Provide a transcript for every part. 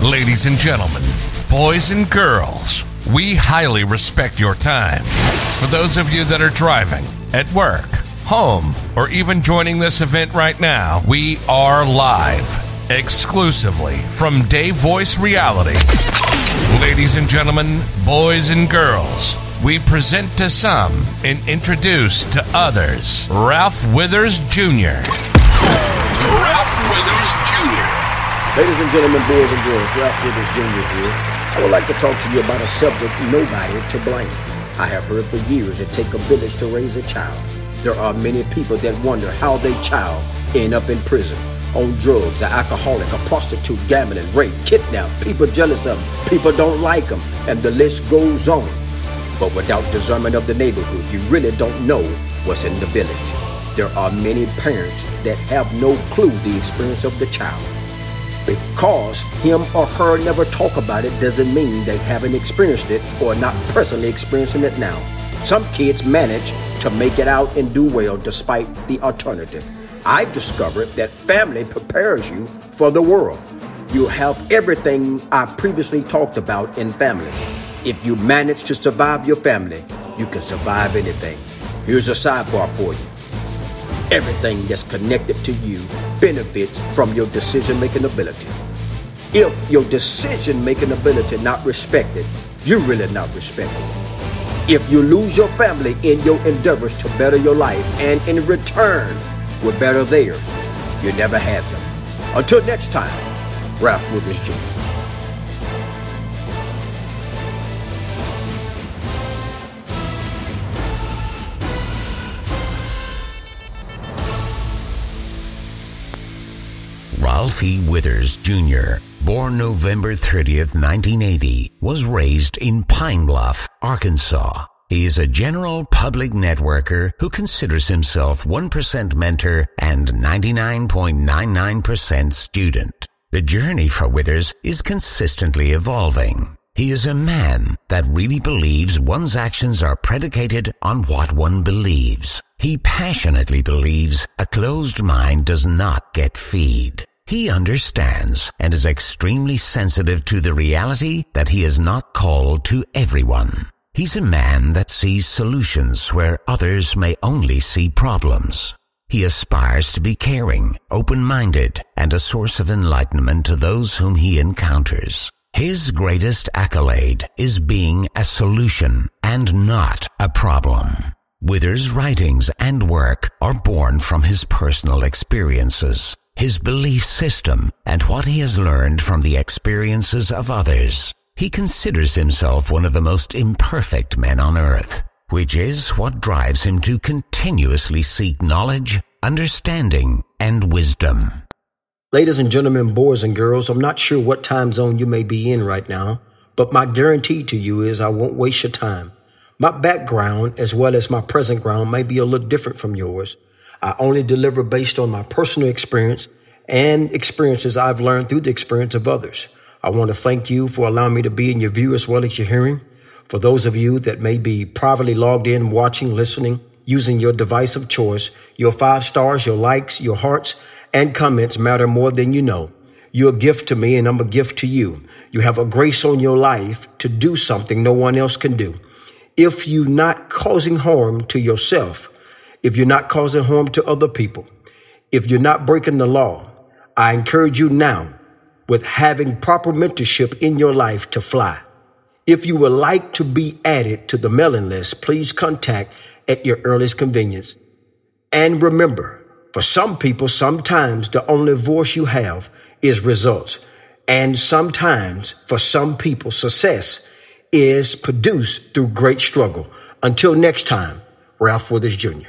Ladies and gentlemen, boys and girls, we highly respect your time. For those of you that are driving, at work, home, or even joining this event right now, we are live exclusively from Dave Voice Reality. Ladies and gentlemen, boys and girls, we present to some and introduce to others Ralph Withers Jr. Ralph Withers Jr. Ladies and gentlemen, boys and girls, Ralph Withers Jr. here. I would like to talk to you about a subject nobody to blame. I have heard for years it takes a village to raise a child. There are many people that wonder how their child end up in prison, on drugs, an alcoholic, a prostitute, gambling, rape, kidnapped, people jealous of them, people don't like them, and the list goes on. But without discernment of the neighborhood, you really don't know what's in the village. There are many parents that have no clue the experience of the child. Because him or her never talk about it doesn't mean they haven't experienced it or not personally experiencing it now. Some kids manage to make it out and do well despite the alternative. I've discovered that family prepares you for the world. You have everything I previously talked about in families. If you manage to survive your family, you can survive anything. Here's a sidebar for you. Everything that's connected to you benefits from your decision making ability. If your decision making ability not respected, you're really not respected. If you lose your family in your endeavors to better your life and in return will better theirs, you never had them. Until next time, Ralph Withers Jr. Ralphie Withers Jr., born November 30th, 1980, was raised in Pine Bluff, Arkansas. He is a general public networker who considers himself 1% mentor and 99.99% student. The journey for Withers is consistently evolving. He is a man that really believes one's actions are predicated on what one believes. He passionately believes a closed mind does not get feed. He understands and is extremely sensitive to the reality that he is not called to everyone. He's a man that sees solutions where others may only see problems. He aspires to be caring, open-minded, and a source of enlightenment to those whom he encounters. His greatest accolade is being a solution and not a problem. Withers' writings and work are born from his personal experiences, his belief system, and what he has learned from the experiences of others. He considers himself one of the most imperfect men on earth, which is what drives him to continuously seek knowledge, understanding, and wisdom. Ladies and gentlemen, boys and girls, I'm not sure what time zone you may be in right now, but my guarantee to you is I won't waste your time. My background, as well as my present ground, may be a little different from yours. I only deliver based on my personal experience and experiences I've learned through the experience of others. I want to thank you for allowing me to be in your view as well as your hearing. For those of you that may be privately logged in, watching, listening, using your device of choice, your five stars, your likes, your hearts, and comments matter more than you know. You're a gift to me and I'm a gift to you. You have a grace on your life to do something no one else can do. If you're not causing harm to yourself, if you're not causing harm to other people, if you're not breaking the law, I encourage you now with having proper mentorship in your life to fly. If you would like to be added to the mailing list, please contact at your earliest convenience. And remember, for some people, sometimes the only voice you have is results. And sometimes for some people, success is produced through great struggle. Until next time, Ralph Withers Jr.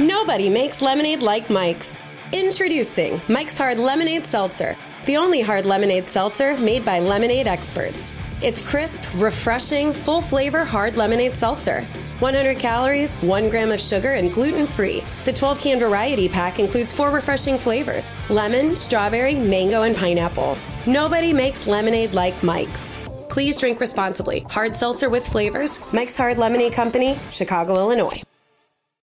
Nobody makes lemonade like Mike's. Introducing Mike's Hard Lemonade Seltzer, the only hard lemonade seltzer made by lemonade experts. It's crisp, refreshing, full flavor hard lemonade seltzer. 100 calories, 1 gram of sugar, and gluten free. The 12 can variety pack includes four refreshing flavors lemon, strawberry, mango, and pineapple. Nobody makes lemonade like Mike's. Please drink responsibly. Hard seltzer with flavors. Mike's Hard Lemonade Company, Chicago, Illinois.